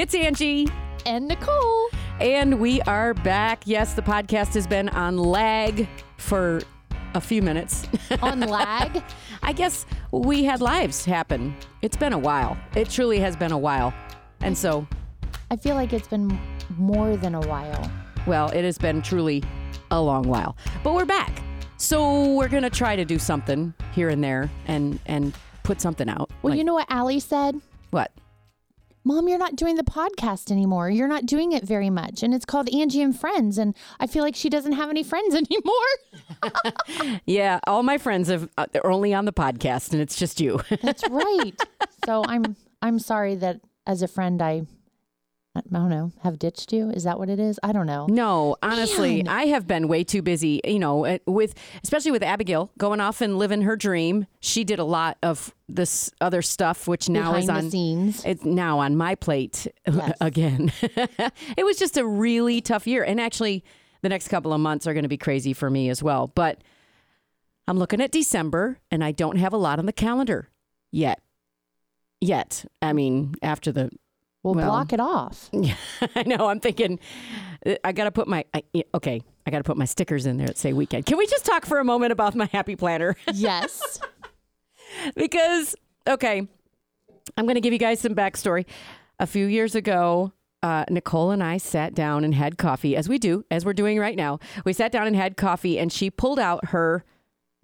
It's Angie. And Nicole. And we are back. Yes, the podcast has been on lag for a few minutes. On lag? I guess we had lives happen. It's been a while. It truly has been a while. And so, I feel like it's been more than a while. well, it has been truly a long while. But we're back. So we're going to try to do something here and there and and put something out. Well, Like- you know what Allie said? what? Mom, you're not doing the podcast anymore. You're not doing it very much. And it's called Angie and Friends. And I feel like she doesn't have any friends anymore. Yeah, all my friends have uh, they're only on the podcast and it's just you. That's right. so I'm I'm sorry that as a friend I I don't know, have ditched you. Is that what it is? I don't know. No, honestly, Man. I have been way too busy, you know, uh, with especially with Abigail going off and living her dream. She did a lot of this other stuff which now Behind is the on scenes. It's now on my plate Yes. again. it was just a really tough year and actually the next couple of months are going to be crazy for me as well. But I'm looking at December and I don't have a lot on the calendar yet. Yet. I mean, after the We'll, well- block it off. I know. I'm thinking, uh, I got to put my, I, okay, I got to put my stickers in there that say weekend. Can we just talk for a moment about my happy planner? Yes. because, okay, I'm going to give you guys some backstory. A few years ago, uh, Nicole and I sat down and had coffee, as we do, as we're doing right now. We sat down and had coffee, and she pulled out her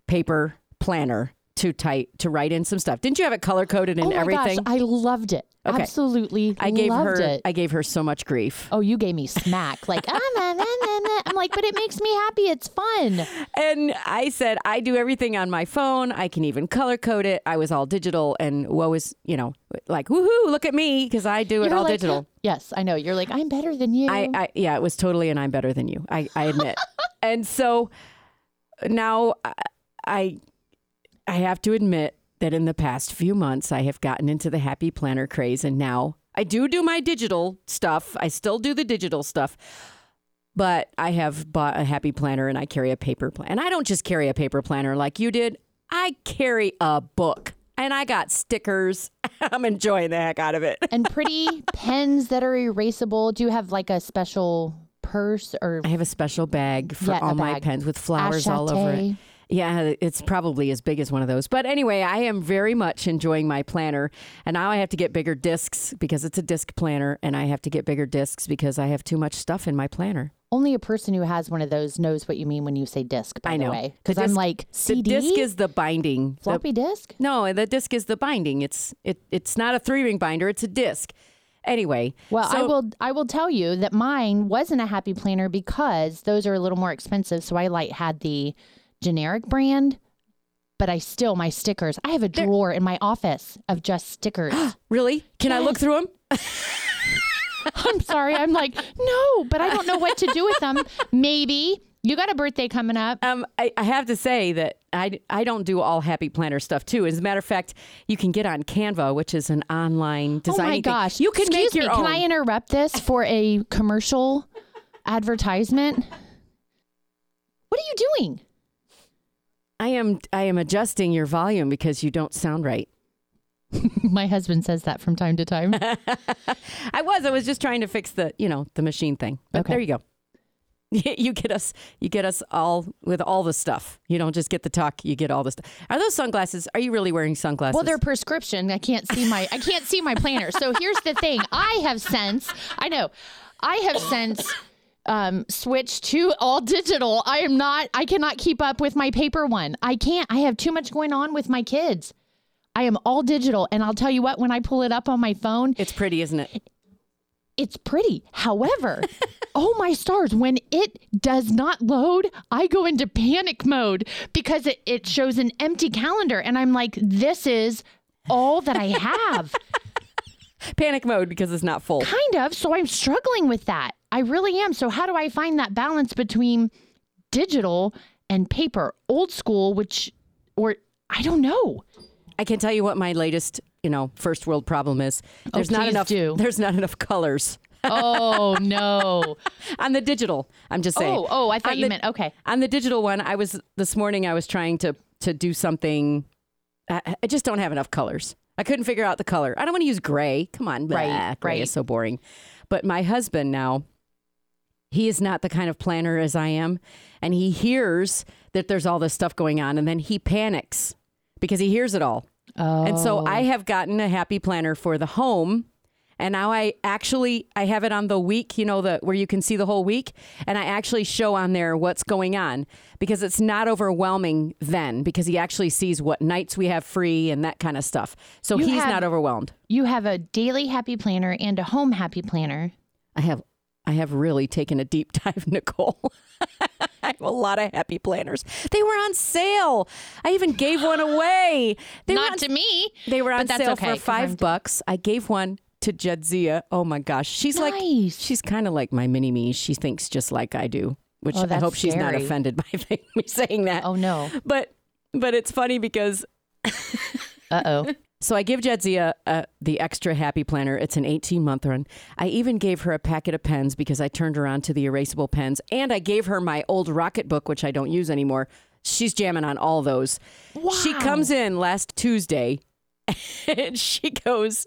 paper planner to type to write in some stuff. Didn't you have it color coded and oh my everything? gosh, I loved it. Okay. Absolutely I gave loved her it. I gave her so much grief. oh, you gave me smack. Like, ah, nah, nah, nah. I'm like, but it makes me happy. It's fun. And I said, I do everything on my phone. I can even color code it. I was all digital and woe is, you know, like, woohoo, look at me because I do it You're all like, digital. Yes, I know. You're like, I'm better than you. I, I, yeah, it was totally and I'm better than you. I, I admit. and so now I- I, I have to admit that in the past few months, I have gotten into the happy planner craze and now I do do my digital stuff. I still do the digital stuff. But I have bought a happy planner and I carry a paper plan. And I don't just carry a paper planner like you did. I carry a book and I got stickers. I'm enjoying the heck out of it. and pretty pens that are erasable. Do you have like a special purse or I have a special bag for Yeah, all my bag. pens with flowers all over it. Yeah, it's probably as big as one of those. But anyway, I am very much enjoying my planner. And now I have to get bigger discs because it's a disc planner. And I have to get bigger discs because I have too much stuff in my planner. Only a person who has one of those knows what you mean when you say disc. By I know. the way, because I'm like The CD, disc is the binding. The- floppy disk. no, the disc is the binding. It's it. It's not a three ring binder. It's a disc. Anyway, Well, I will. I will tell you that mine wasn't a happy planner because those are a little more expensive. So I like had the generic brand, but I still my stickers. I have a drawer in my office of just stickers. Really? Can I look Yes. through them? I'm sorry. I'm like no, but I don't know what to do with them. Maybe you got a birthday coming up. Um, I, I have to say that I, I don't do all Happy Planner stuff too. As a matter of fact, you can get on Canva, which is an online design. Oh designing. my gosh! You can Excuse make your me. own. Can I interrupt this for a commercial advertisement? What are you doing? I am I am adjusting your volume because you don't sound right. My husband says that from time to time. I was I was just trying to fix the you know the machine thing. But Okay. there you go. You get us you get us all with all the stuff. You don't just get the talk, you get all the stuff. Are those sunglasses? Are you really wearing sunglasses? Well, they're prescription. I can't see my I can't see my planner. So here's the thing. I have sense. I know I have since um, switched to all digital. I am not. I cannot keep up with my paper one. I can't. I have too much going on with my kids. I am all digital, and I'll tell you what. When I pull it up on my phone, it's pretty, isn't it? it's pretty. However, oh my stars, when it does not load, I go into panic mode because it, it shows an empty calendar. And I'm like, this is all that I have. Panic mode because it's not full. kind of. So I'm struggling with that. I really am. So, how do I find that balance between digital and paper, old school, which, or I don't know. I can tell you what my latest, you know, first world problem is. Oh, there's not enough do. there's not enough colors Oh, no. on the digital. I'm just saying. Oh, oh, I thought On you the- meant, okay. On the digital one, I was this morning I was trying to to do something I, I just don't have enough colors. I couldn't figure out the color. I don't want to use gray. Come on, Right, blah, gray right. is so boring. But my husband now, he is not the kind of planner as I am, and he hears that there's all this stuff going on, and then he panics because he hears it all. Oh. And so I oh. have gotten a happy planner for the home. And now I actually I have it on the week, you know, the where you can see the whole week, and I actually show on there what's going on because it's not overwhelming then because he actually sees what nights we have free and that kind of stuff. So You he's have- not overwhelmed. you have a daily happy planner and a home happy planner. I have I have really taken a deep dive, Nicole. I have a lot of happy planners. They were on sale. I even gave one away. They Not on to me. They were on sale okay, for 'cause five I'm- bucks. I gave one to Jedzia. Oh my gosh, she's like Nice. she's kind of like my mini me. She thinks just like I do, which Oh, I hope she's not offended by me saying that. Oh no. But but it's funny because Uh oh. So I give Jedzia the extra happy planner. It's an 18 month run. I even gave her a packet of pens because I turned her on to the erasable pens, and I gave her my old Rocket book, which I don't use anymore. She's jamming on all those. Wow. She comes in last Tuesday, and she goes.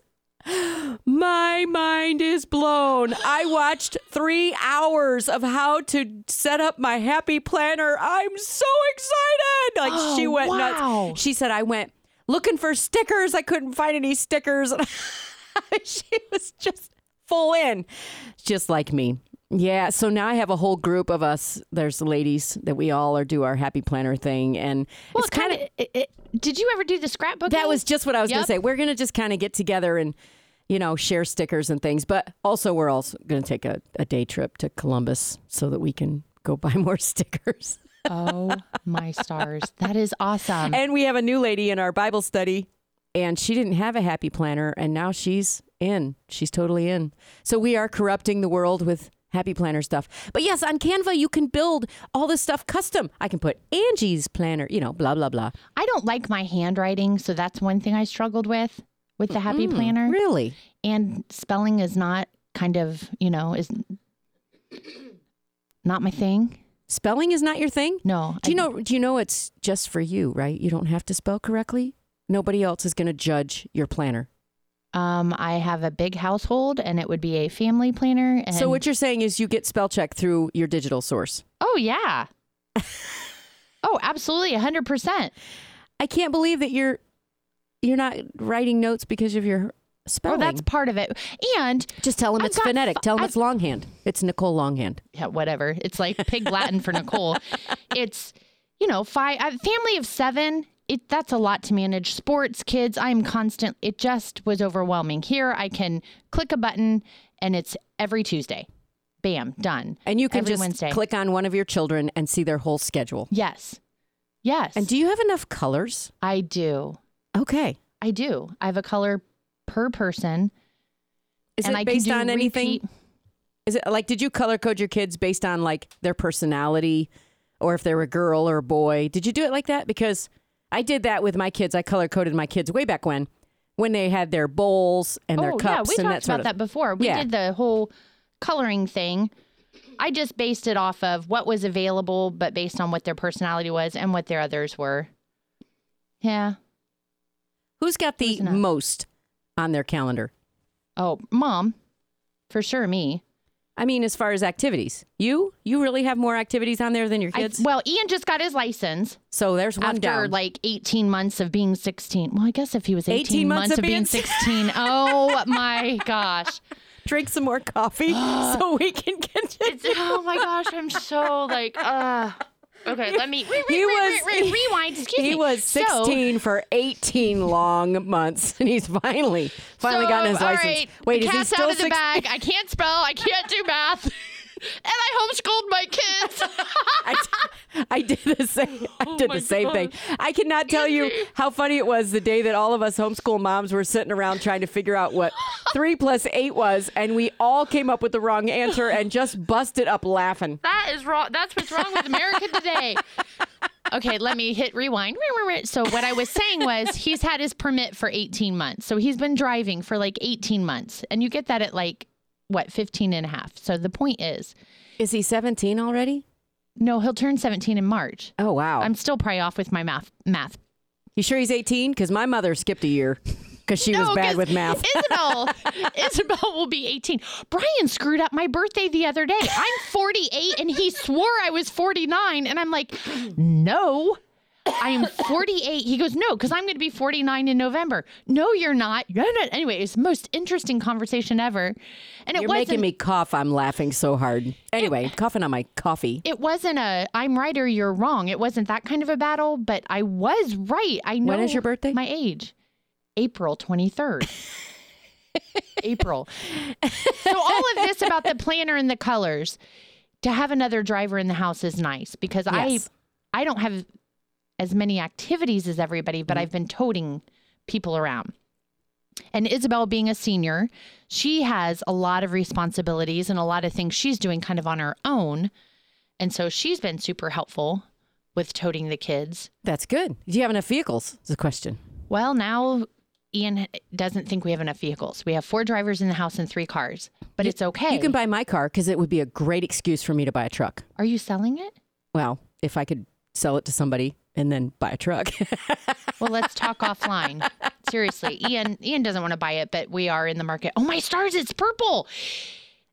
My mind is blown. I watched three hours of how to set up my happy planner. I'm so excited. Like she Oh, went wow. nuts. She said, I went looking for stickers. I couldn't find any stickers. she was just full in, just like me. Yeah. So now I have a whole group of us. There's the ladies that we all are do our happy planner thing. And Well, it's kind of, It, it, did you ever do the scrapbook? that was just what I was going to say. We're going to just kind of get together and, you know, share stickers and things. But also, we're also going to take a, a day trip to Columbus so that we can go buy more stickers. Oh my stars. That is awesome. And we have a new lady in our Bible study, and she didn't have a happy planner, and now she's in. She's totally in. So we are corrupting the world with happy planner stuff. But yes, on Canva, you can build all this stuff custom. I can put Angie's planner, you know, blah, blah, blah. I don't like my handwriting, so that's one thing I struggled with with the happy planner. Really? And spelling is not kind of, you know, is not my thing. Spelling is not your thing? No. Do you I- know do you know it's just for you, right? You don't have to spell correctly. Nobody else is going to judge your planner. Um, I have a big household and it would be a family planner. And so what you're saying is you get spell check through your digital source. Oh yeah. oh, absolutely, hundred percent. I can't believe that you're you're not writing notes because of your Oh, that's part of it. And Just tell them I've it's phonetic. fi- Tell them I've- it's longhand. It's Nicole Longhand. yeah, whatever. It's like pig Latin for Nicole. It's you know five a uh, family of seven. It that's a lot to manage. Sports, kids. I'm constant. It just was overwhelming. Here, I can click a button and it's every Tuesday. Bam, done. And you can Every just Wednesday. click on one of your children and see their whole schedule. Yes, yes. And do you have enough colors? I do. Okay. I do. I have a color per person. Is and it I based on anything? repeat- Is it like did you color code your kids based on like their personality or if they're a girl or a boy? Did you do it like that? Because I did that with my kids. I color coded my kids way back when when they had their bowls and their oh, cups yeah, we and talked that about of that before. We Yeah. did the whole coloring thing. I just based it off of what was available, but based on what their personality was and what their others were. Yeah. Who's got the most on their calendar? Oh, mom, for sure, me. I mean, as far as activities, you you really have more activities on there than your I- kids. well, Ian just got his license so there's one after down. like 18 months of being 16. Well, I guess if he was 18, 18 months of being being 16. oh my gosh. Drink some more coffee so we can get to It's, oh my gosh, I'm so like, uh. Okay, let me re- He re- was- re- re- rewind. Excuse me. He was So- 16 for 18 long months, and he's finally finally so, gotten his license. right, Wait, is he still out of the bag. I can't spell. I can't do math. and I homeschooled my kids. I, I did the same. I oh did Oh the same thing. I cannot tell you how funny it was the day that all of us homeschool moms were sitting around trying to figure out what three plus eight was, and we all came up with the wrong answer and just busted up laughing. that is wrong. That's what's wrong with America today. Okay, let me hit rewind. So what I was saying was he's had his permit for 18 months. So he's been driving for like 18 months. And you get that at like what, 15 and a half. So the point is, Is he 17 already? no, he'll turn 17 in March. Oh wow! I'm still probably off with my math math you sure he's 18? Because my mother skipped a year. because she was bad with math. Isabel, Isabel will be 18. Brian screwed up my birthday the other day. I'm 48 and he swore I was 49. And I'm like, no, I am 48. He goes, no, because I'm going to be 49 in November. No, you're not. No, no. Anyway, it's the most interesting conversation ever. And it You're wasn't. making me cough. I'm laughing so hard. Anyway, coughing on my coffee. it wasn't a I'm right or you're wrong. It wasn't that kind of a battle, but I was right. I know When is your birthday? My age. April 23rd. April. So all of this about the planner and the colors. To have another driver in the house is nice because Yes. I I don't have as many activities as everybody, but mm-hmm. I've been toting people around. And Isabel being a senior, she has a lot of responsibilities and a lot of things she's doing kind of on her own. And so she's been super helpful with toting the kids. That's good. Do you have enough vehicles? Is the question. Well, now Ian doesn't think we have enough vehicles. We have four drivers in the house and three cars, but it's okay. You can buy my car because it would be a great excuse for me to buy a truck. Are you selling it? Well, if I could sell it to somebody and then buy a truck. Well, let's talk offline. Seriously, Ian. Ian doesn't want to buy it, but we are in the market. Oh my stars! It's purple.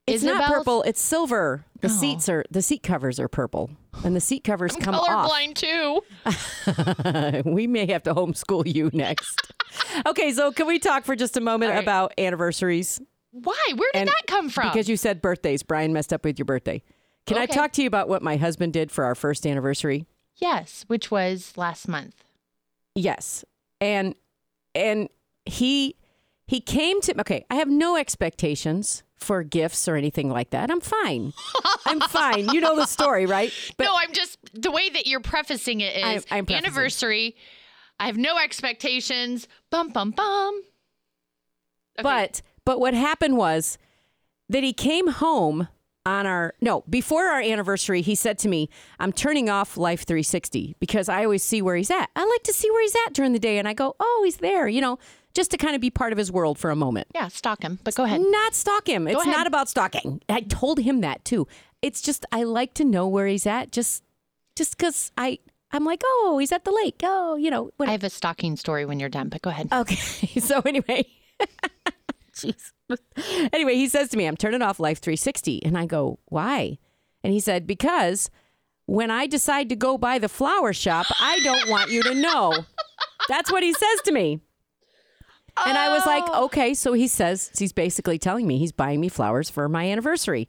it's not purple. It's silver. The Oh. seats are the seat covers are purple, and the seat covers come off. Colorblind too. we may have to homeschool you next. okay, so can we talk for just a moment right. about anniversaries? Why? Where did And that come from? Because you said birthdays. Brian messed up with your birthday. Can I talk to you about what my husband did for our first anniversary? Yes, which was last month. Yes. And and he he came to okay, I have no expectations for gifts or anything like that. I'm fine. I'm fine. You know the story, right? But no, I'm just the way that you're prefacing it is I'm- I'm prefacing. anniversary. I have no expectations. Bum bum bum. Okay. But but what happened was that he came home on our no before our anniversary. He said to me, "I'm turning off Life 360 because I always see where he's at. I like to see where he's at during the day." And I go, "Oh, he's there," you know, just to kind of be part of his world for a moment. yeah, stalk him. But go ahead. Not stalk him. It's not about stalking. I told him that too. It's just I like to know where he's at. Just just because I I'm like, oh, he's at the lake. Oh, you know. I have a stalking story when you're done. But go ahead. okay. So anyway, jeez. Anyway, he says to me, I'm turning off Life 360, and I go, why? And he said, because when I decide to go by the flower shop, I don't want you to know. That's what he says to me. And I was like, Oh. okay. So he says, he's basically telling me he's buying me flowers for my anniversary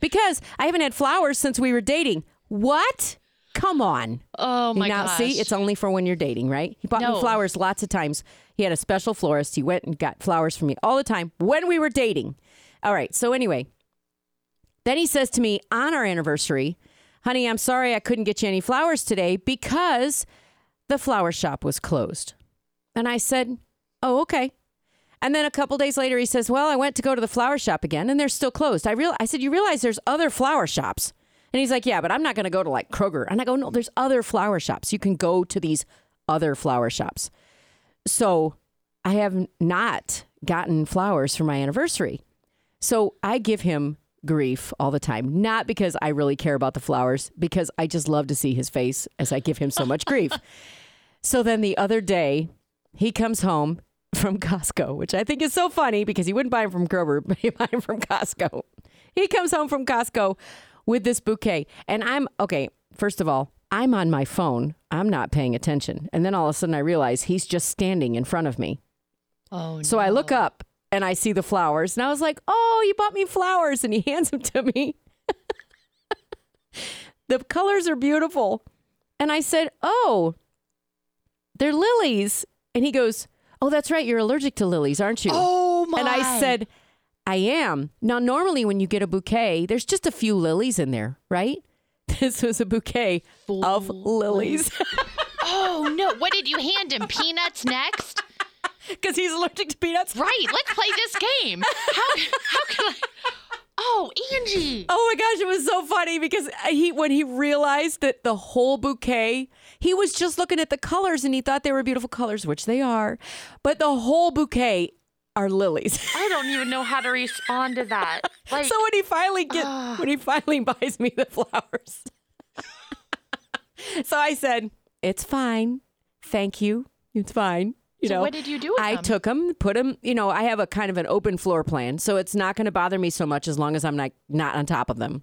because I haven't had flowers since we were dating. What? Come on. Oh my now, gosh. see, it's only for when you're dating, right? He bought me flowers lots of times. He had a special florist. He went and got flowers for me all the time when we were dating. All right. So, anyway, then he says to me on our anniversary, honey, I'm sorry I couldn't get you any flowers today because the flower shop was closed. And I said, oh, okay. And then a couple days later, he says, well, I went to go to the flower shop again and they're still closed. I real I said, you realize there's other flower shops. And he's like, yeah, but I'm not going to go to like Kroger. And I go, no, there's other flower shops. You can go to these other flower shops. So I have not gotten flowers for my anniversary. So I give him grief all the time, not because I really care about the flowers, because I just love to see his face as I give him so much grief. So then the other day, he comes home from Costco, which I think is so funny because he wouldn't buy them from Kroger, but he buy them from Costco. He comes home from Costco with this bouquet. And I'm okay, first of all, I'm on my phone. I'm not paying attention. And then all of a sudden I realize he's just standing in front of me. oh, So I look up and I see the flowers and I was like, "Oh, you bought me flowers." And he hands them to me. the colors are beautiful. And I said, "Oh, they're lilies." And he goes, "Oh, that's right. You're allergic to lilies, aren't you?" Oh my. And I said, I am. Now, normally when you get a bouquet, there's just a few lilies in there, right? This was a bouquet of lilies oh no. What did you hand him? Peanuts next? because he's allergic to peanuts. Right. Let's play this game. How how can I? Oh, Angie. Oh my gosh, it was so funny because he when he realized that the whole bouquet, he was just looking at the colors and he thought they were beautiful colors, which they are, but the whole bouquet are lilies. I don't even know how to respond to that. Like, so when he finally get Ah. when he finally buys me the flowers. so I said, "It's fine. Thank you. It's fine." You So know, what did you do with I them? took them, put them. You know, I have a kind of an open floor plan, so it's not going to bother me so much as long as I'm not not on top of them.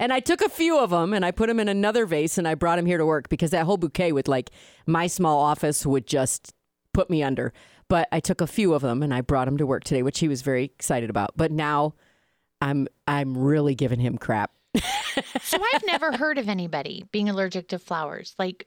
and I took a few of them and I put them in another vase and I brought them here to work because that whole bouquet with like my small office would just put me under. But I took a few of them and I brought them to work today, which he was very excited about. But now I'm I'm really giving him crap. So I've never heard of anybody being allergic to flowers. Like,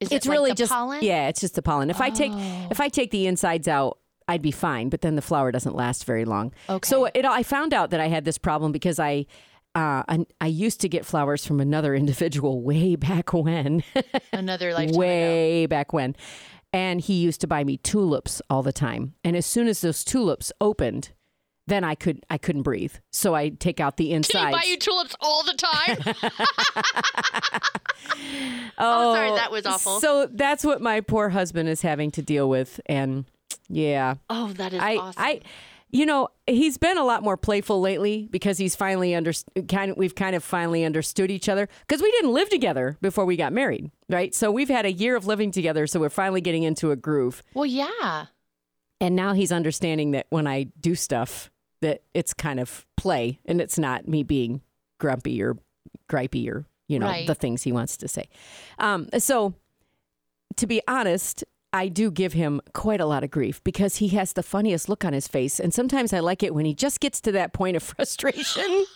is it's it like really the just pollen? yeah, it's just the pollen. If I take Oh. if I take the insides out, I'd be fine. But then the flower doesn't last very long. Okay. So it I found out that I had this problem because I. Uh, I, I used to get flowers from another individual way back when, Another lifetime ago. way back when, and he used to buy me tulips all the time. And as soon as those tulips opened, then I could I couldn't breathe. So I take out the inside. he buy you tulips all the time? Oh, sorry, oh, that was awful. So that's what my poor husband is having to deal with, and yeah, oh, that is I, awesome. I, you know, he's been a lot more playful lately because he's finally under kind of we've kind of finally understood each other because we didn't live together before we got married, right? So we've had a year of living together, so we're finally getting into a groove, well, yeah. and now he's understanding that when I do stuff, that it's kind of play and it's not me being grumpy or gripey or you know Right. the things he wants to say. Um, so to be honest, I do give him quite a lot of grief because he has the funniest look on his face, and sometimes I like it when he just gets to that point of frustration.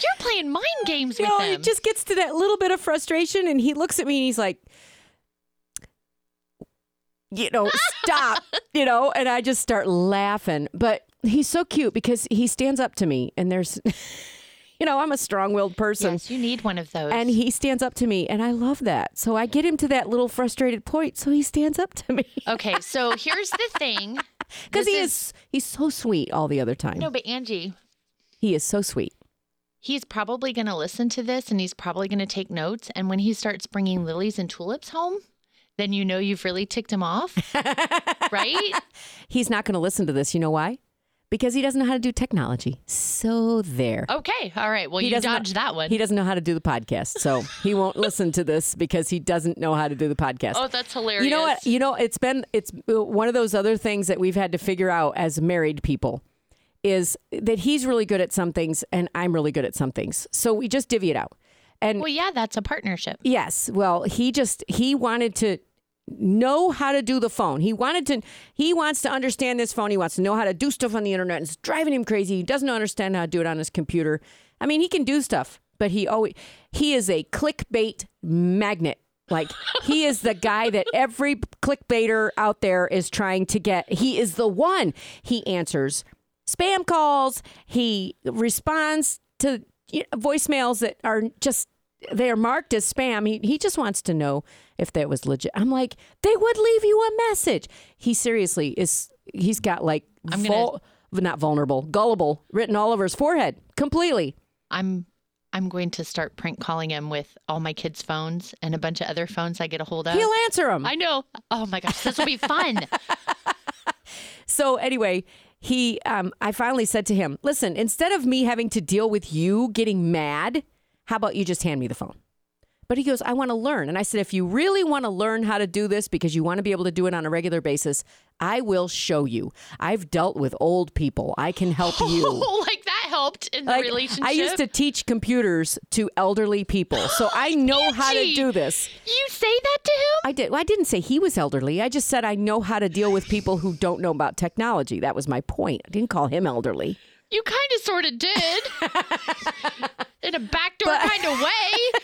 You're playing mind games you with know, him. he just gets to that little bit of frustration, and he looks at me and he's like. You know, stop, you know, and I just start laughing. But he's so cute because he stands up to me, and there's, you know, I'm a strong willed person. yes, you need one of those. And he stands up to me, and I love that. So I get him to that little frustrated point, so he stands up to me okay, so here's the thing. because he is he's so sweet all the other time. No, but Angie, He is so sweet. he's probably going to listen to this and he's probably going to take notes. And when he starts bringing lilies and tulips home, then you know you've really ticked him off, right? He's not going to listen to this. You know why? Because he doesn't know how to do technology. So there. Okay, all right. Well, He you know- dodged that one. He doesn't know how to do the podcast, so he won't listen to this because he doesn't know how to do the podcast. oh, that's hilarious. You know what? You know, it's been it's one of those other things that we've had to figure out as married people is that he's really good at some things and I'm really good at some things. So we just divvy it out. And Well, yeah, that's a partnership. yes, well, he just he wanted to know how to do the phone. He wanted to he wants to understand this phone. He wants to know how to do stuff on the internet. It's driving him crazy. He doesn't understand how to do it on his computer. I mean, he can do stuff, but he always he is a clickbait magnet. Like he is the guy that every clickbaiter out there is trying to get. He is the one. He answers spam calls. He responds to voicemails that are just they are marked as spam. He he just wants to know if that was legit. I'm like, they would leave you a message. He seriously is. He's got like I'm gonna- vul- not vulnerable, gullible written all over his forehead completely. I'm I'm going to start prank calling him with all my kids' phones and a bunch of other phones I get a hold of. He'll answer them. I know. Oh my gosh, this will be fun. So anyway, he um I finally said to him, "Listen, instead of me having to deal with you getting mad, how about you just hand me the phone?" But he goes, "I want to learn." And I said, "If you really want to learn how to do this because you want to be able to do it on a regular basis, I will show you. I've dealt with old people. I can help you." Like that helped in the Like, relationship. I used to teach computers to elderly people, so I know how to do this. You say that to him? I did. Well, I didn't say he was elderly. I just said I know how to deal with people who don't know about technology. That was my point. I didn't call him elderly. You kind of sort of did. in a backdoor But- kind of way.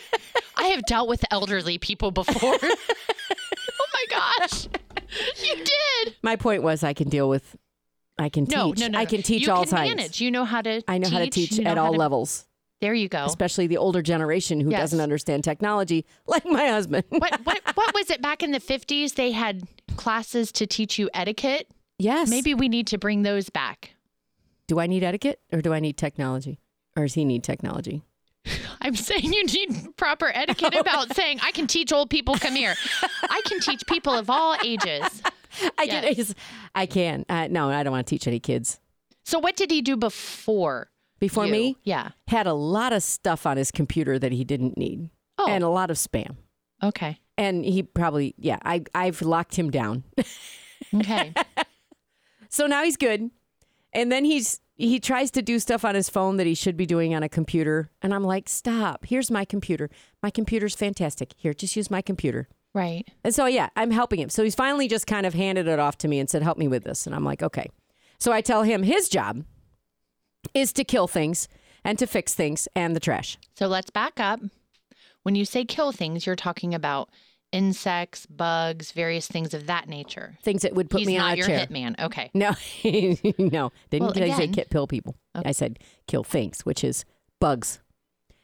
I have dealt with elderly people before. oh my gosh. You did. My point was I can deal with. I can No, teach. no, no. I can teach you all can times. manage. You know how to I know how to teach You know at all to- levels, There you go. especially the older generation who Yes. doesn't understand technology, like my husband. what what what was it back in the 50s they had classes to teach you etiquette? yes. Maybe we need to bring those back. Do I need etiquette or do I need technology? Or does he need technology? I'm saying you need proper etiquette about saying I can teach old people come here. I can teach people of all ages. I Yes. can. I can. Uh, no, I don't want to teach any kids. So what did he do before? Before you? me, Yeah. had a lot of stuff on his computer that he didn't need, Oh. and a lot of spam. Okay. And he probably, yeah, I, I've locked him down. Okay. So now he's good. And then he's he tries to do stuff on his phone that he should be doing on a computer. And I'm like, stop. Here's my computer. My computer's fantastic. Here, just use my computer. right. And so yeah, I'm helping him. So he's finally just kind of handed it off to me and said, Help me with this. And I'm like, okay. So I tell him his job is to kill things and to fix things and the trash. So let's back up. When you say kill things, you're talking about insects, bugs, various things of that nature. Things that would put He's me on a your chair. hitman. Okay. No, no. Didn't Well, I say again- pill people? I said kill things, which is bugs.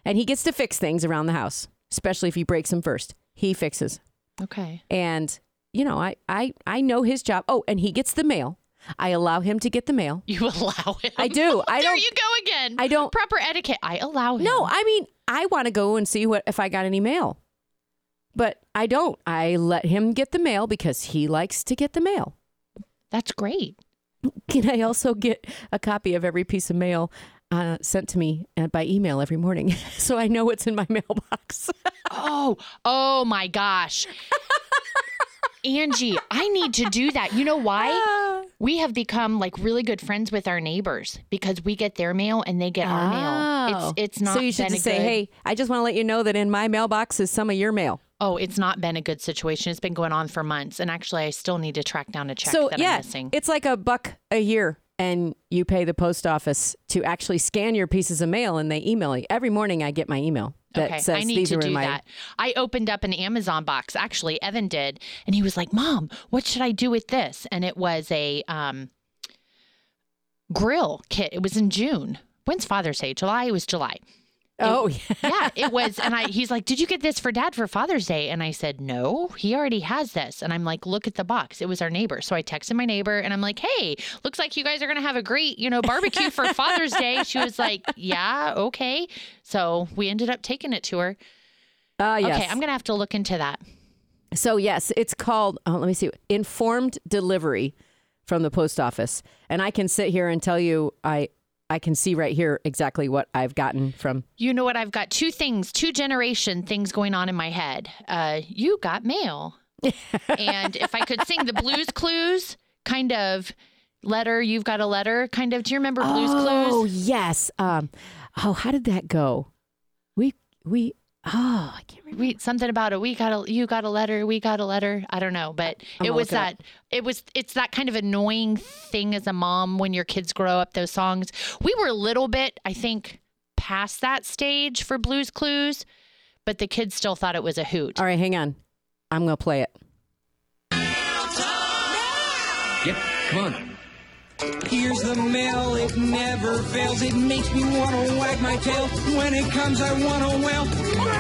And he gets to fix things around the house, especially if he breaks them first. He fixes. Okay. And, you know, I, I, I know his job. Oh, and he gets the mail. I allow him to get the mail. You allow him. I do. I there don't- you go again. I don't- Proper etiquette. I allow him. No, I mean, I want to go and see what if I got any mail. But I don't. I let him get the mail because he likes to get the mail. That's great. Can I also get a copy of every piece of mail uh, sent to me uh, by email every morning so I know what's in my mailbox? Oh, oh my gosh. Angie, I need to do that. You know why? We have become like really good friends with our neighbors because we get their mail and they get our mail. Oh. It's it's not So you should just say, good, "Hey, I just want to let you know that in my mailbox is some of your mail." Oh, it's not been a good situation. It's been going on for months. And actually I still need to track down a check so that yeah, I'm missing. it's like a buck a year, and you pay the post office to actually scan your pieces of mail, and they email you every morning. I get my email that okay, says I need to do my. that. I opened up an Amazon box. Actually, Evan did, and he was like, "Mom, what should I do with this?" And it was a um, grill kit. It was in June. When's Father's Day? July. It was July. Oh yeah. Yeah, it was. And I, he's like, "Did you get this for Dad for Father's Day?" And I said, "No, he already has this." And I'm like, "Look at the box. It was our neighbor." So I texted my neighbor, and I'm like, "Hey, looks like you guys are gonna have a great, you know, barbecue for Father's Day." She was like, "Yeah, okay." So we ended up taking it to her. Ah, yes. Okay, I'm gonna have to look into that. So yes, it's called. Oh, let me see. Informed delivery from the post office, and I can sit here and tell you, I I can see right here exactly what I've gotten from. You know what? I've got two things, two generation things going on in my head. Uh, you got mail, and if I could sing the Blues Clues kind of letter, you've got a letter kind of. Do you remember Blues oh Clues? Oh, yes. Um. Oh, how did that go? We we. Oh, I can't remember. We something about a we got a you got a letter, we got a letter. I don't know, but I'm it was look it that it was it's that kind of annoying thing as a mom when your kids grow up those songs. We were a little bit, I think, past that stage for Blues Clues, but the kids still thought it was a hoot. All right, hang on. I'm gonna play it. Yep, come on. Here's the mail, it never fails. It makes me want to wag my tail. When it comes, I want to well.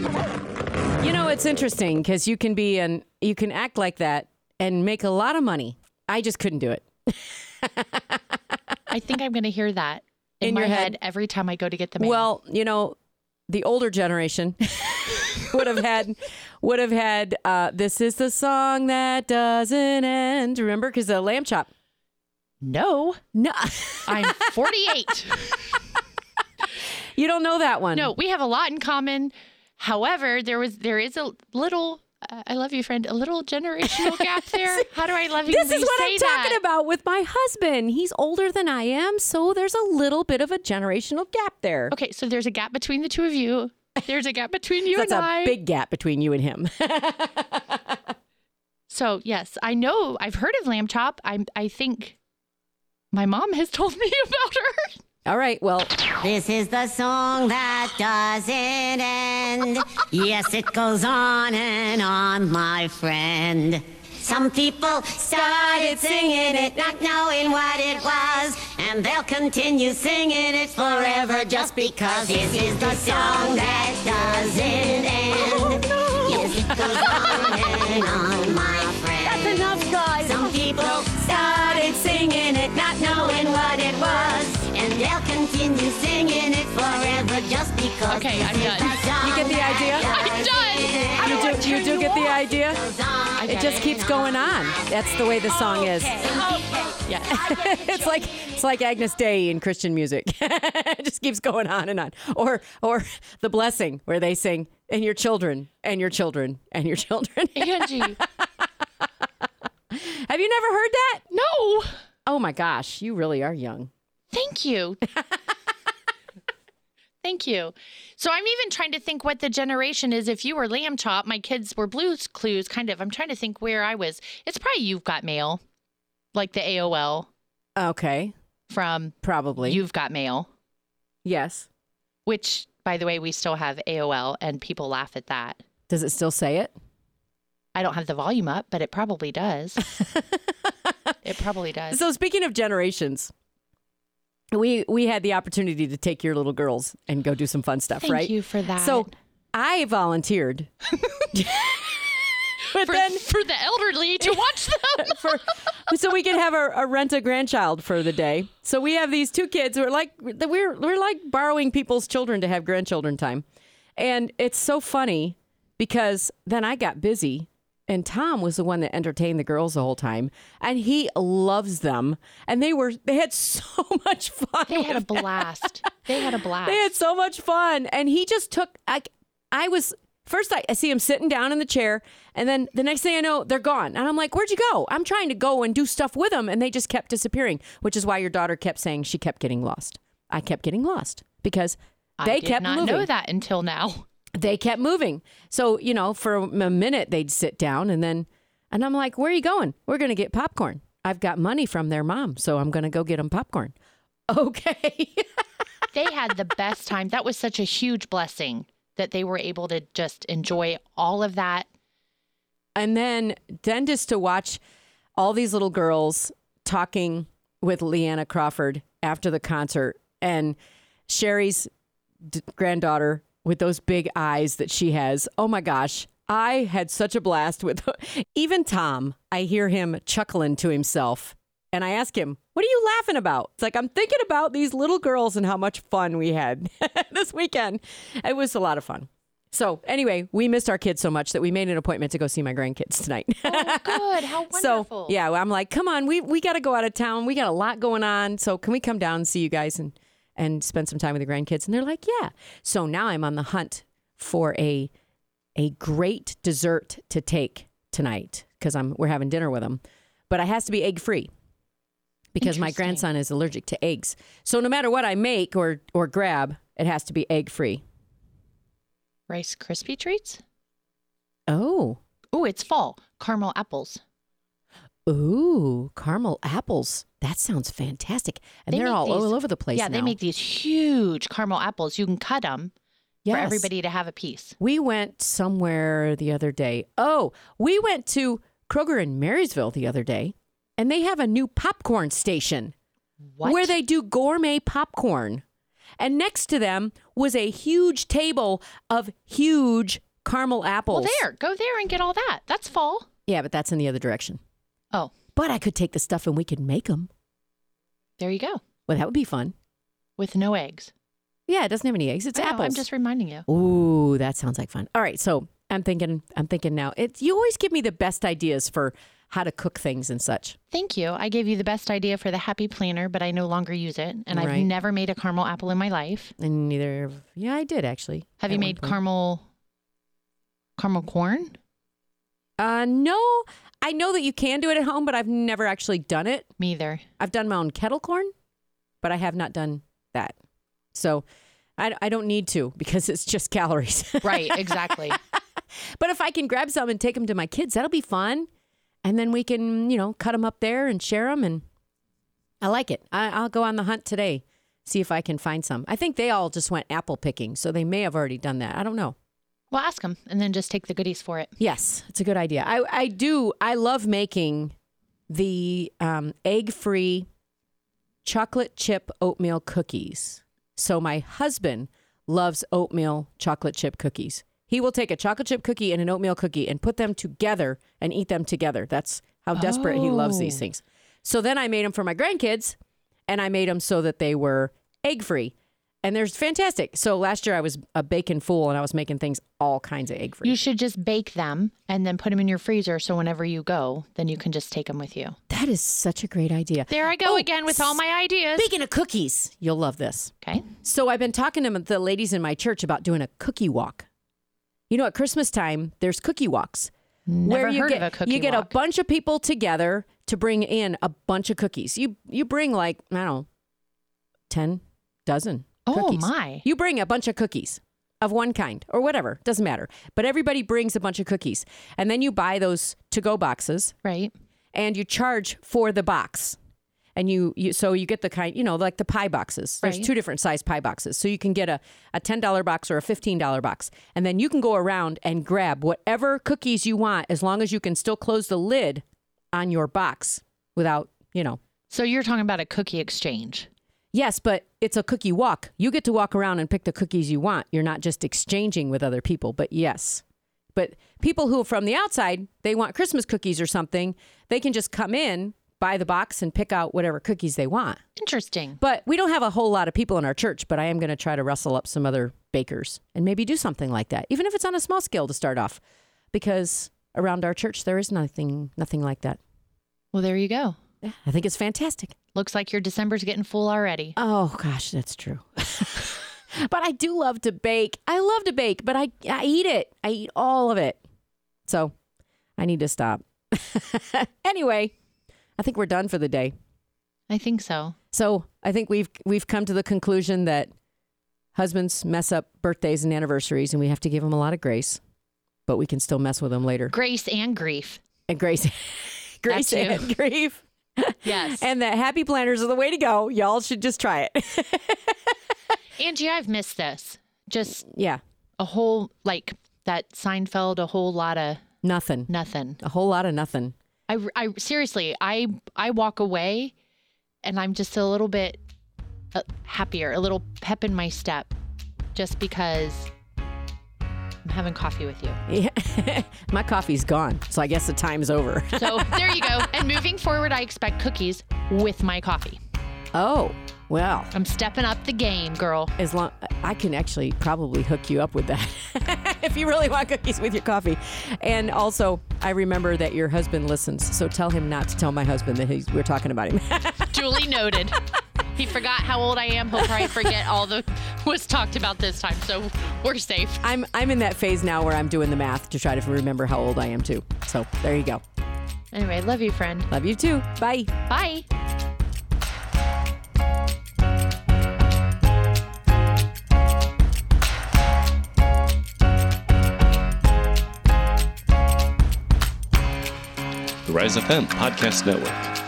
You know, it's interesting because you can be and you can act like that and make a lot of money. I just couldn't do it. I think I'm going to hear that in, In my your head. head? every time I go to get the mail. Well, you know, the older generation would have had would have had uh, this is the song that doesn't end. Remember, because the lamb chop. no, No, I'm 48. you don't know that one. no, we have a lot in common. However, there was there is a little. Uh, I love you, friend. A little generational gap there. How do I love you? This is what I'm that? talking about with my husband. He's older than I am, so there's a little bit of a generational gap there. Okay, so there's a gap between the two of you. There's a gap between you That's and a I. big gap between you and him. so yes, I know. I've heard of lamb chop. I I think my mom has told me about her. All right, well, This is the song that doesn't end. Yes, it goes on and on, my friend. Some people started singing it, not knowing what it was, and they'll continue singing it forever just because this is the song that doesn't end. Oh, yes, it goes on and on, my friend. That's enough, guys. Some people started singing it, not knowing what it was, and they'll continue singing it forever just because. Okay, I'm is done. You get the idea? I'm done. you do, you do get get the idea? I It just keeps going on. That's the way the song is. Okay. Yeah. it's like it's like Agnus Dei in Christian music. it just keeps going on and on. Or or the blessing where they sing and your children and your children and your children. Angie. Have you never heard that? No. Oh my gosh, you really are young. Thank you. Thank you. So I'm even trying to think what the generation is. If you were Lamb Chop, my kids were Blues Clues, kind of. I'm trying to think where I was. It's probably You've Got Mail, like the AOL Okay, from probably. You've Got Mail, yes. which, by the way, we still have AOL, and people laugh at that. Does it still say it? I don't have the volume up, but it probably does. it probably does. So speaking of generations, we we had the opportunity to take your little girls and go do some fun stuff, Thank right? you for that. So I volunteered. but for, then for the elderly to watch them. for so we could have a, a rent a grandchild for the day. So we have these two kids who are like we're we're like borrowing people's children to have grandchildren time, and it's so funny because then I got busy. And Tom was the one that entertained the girls the whole time, and he loves them. And they were they had so much fun. They had a blast. They had a blast. they had so much fun. And he just took, I, I was, first I, I see him sitting down in the chair. And then the next thing I know, they're gone. And I'm like, where'd you go? I'm trying to go and do stuff with them. And they just kept disappearing, which is why your daughter kept saying she kept getting lost. I kept getting lost because they I did kept not moving. know that until now. They kept moving. So, you know, for a minute they'd sit down and then, and I'm like, where are you going? We're going to get popcorn. I've got money from their mom. So I'm going to go get them popcorn. Okay. They had the best time. That was such a huge blessing that they were able to just enjoy all of that. and then then just to watch all these little girls talking with Leanna Crawford after the concert and Sherry's d- granddaughter with those big eyes that she has. Oh my gosh. I had such a blast with even Tom. I hear him chuckling to himself and I ask him, What are you laughing about? It's like, I'm thinking about these little girls and how much fun we had this weekend. It was a lot of fun. So, anyway, we missed our kids so much that we made an appointment to go see my grandkids tonight. Oh, good. How wonderful. So yeah, I'm like, come on, we we got to go out of town. We got a lot going on. So can we come down and see you guys and and spend some time with the grandkids? And they're like, yeah. So now I'm on the hunt for a a great dessert to take tonight because I'm we're having dinner with them, but it has to be egg free because my grandson is allergic to eggs. So no matter what I make or or grab, it has to be egg free. Rice Krispie treats? Oh. Oh, it's fall. Caramel apples. Ooh, caramel apples. That sounds fantastic. And They are all, all over the place yeah, they make these huge caramel apples. You can cut them for everybody to have a piece. We went somewhere the other day. Oh, we went to Kroger in Marysville the other day, and they have a new popcorn station What? where they do gourmet popcorn. And next to them was a huge table of huge caramel apples. Well, there. Go there and get all that. That's fall. Yeah, but that's in the other direction. Oh, But I could take the stuff and we could make them. there you go. Well, that would be fun. With no eggs. Yeah, it doesn't have any eggs. It's I know, apples. I'm just reminding you. Ooh, that sounds like fun. All right, so I'm thinking. I'm thinking now. It's you always give me the best ideas for how to cook things and such. Thank you. I gave you the best idea for the happy planner, but I no longer use it. And I've never made a caramel apple in my life. And neither. Yeah, I did actually. Have you made point. caramel caramel corn? Uh, no. I know that you can do it at home, but I've never actually done it. Me either. I've done my own kettle corn, but I have not done that. So I, I don't need to because it's just calories. Right, exactly. but if I can grab some and take them to my kids, that'll be fun. And then we can, you know, cut them up there and share them. And I like it. I, I'll go on the hunt today, see if I can find some. I think they all just went apple picking, so they may have already done that. I don't know. Well, ask them and then just take the goodies for it. Yes, it's a good idea. I, I do. I love making the um, egg free chocolate chip oatmeal cookies. So my husband loves oatmeal chocolate chip cookies. He will take a chocolate chip cookie and an oatmeal cookie and put them together and eat them together. That's how desperate he loves these Oh. things. So then I made them for my grandkids and I made them so that they were egg free. And they're fantastic. So last year I was a bacon fool and I was making things all kinds of egg free. You should just bake them and then put them in your freezer so whenever you go, then you can just take them with you. that is such a great idea. There I go Oh, again with all my ideas. Speaking of cookies, you'll love this. Okay. So I've been talking to the ladies in my church about doing a cookie walk. You know, at Christmas time, there's cookie walks. Never where you heard get of a cookie you get walk. a bunch of people together to bring in a bunch of cookies. You you bring like I don't know, ten dozen. Oh, cookies. my. You bring a bunch of cookies of one kind or whatever doesn't matter. But everybody brings a bunch of cookies, and then you buy those to go boxes Right. and you charge for the box. And you, you so you get the kind, you know, like the pie boxes. There's Right. two different size pie boxes. So you can get a, a $10 box or a $15 box. And then you can go around and grab whatever cookies you want as long as you can still close the lid on your box without, you know. So you're talking about a cookie exchange. Yes, but it's a cookie walk. You get to walk around and pick the cookies you want. You're not just exchanging with other people, but yes. But people who are from the outside, they want Christmas cookies or something, they can just come in, buy the box and pick out whatever cookies they want. Interesting. But we don't have a whole lot of people in our church, but I am going to try to rustle up some other bakers and maybe do something like that, even if it's on a small scale to start off, because around our church there is nothing nothing like that. Well, there you go. I think it's fantastic. Looks like your December's getting full already. Oh gosh, that's true. but I do love to bake. I love to bake, but I I eat it. I eat all of it. So I need to stop. anyway, I think we're done for the day. I think so. So I think we've we've come to the conclusion that husbands mess up birthdays and anniversaries, and we have to give them a lot of grace, but we can still mess with them later. Grace and grief. And grace, grace and grief, Yes. and that happy planners are the way to go. Y'all should just try it. Angie, I've missed this. Just yeah, a whole, like that Seinfeld, a whole lot of nothing, nothing. a whole lot of nothing. I, I seriously, I, I walk away and I'm just a little bit uh, happier, a little pep in my step just because I'm having coffee with you. Yeah. My coffee's gone, so I guess the time's over. So there you go. And moving forward, I expect cookies with my coffee. oh, well, I'm stepping up the game, girl. as long I can actually probably hook you up with that if you really want cookies with your coffee. And also, I remember that your husband listens, so tell him not to tell my husband that he's, we're talking about him. Duly noted. He forgot how old I am. He'll probably forget all the was talked about this time. So we're safe. I'm I'm in that phase now where I'm doing the math to try to remember how old I am too. So there you go. Anyway, love you, friend. Love you too. Bye. Bye. The Rise FM Podcast Network.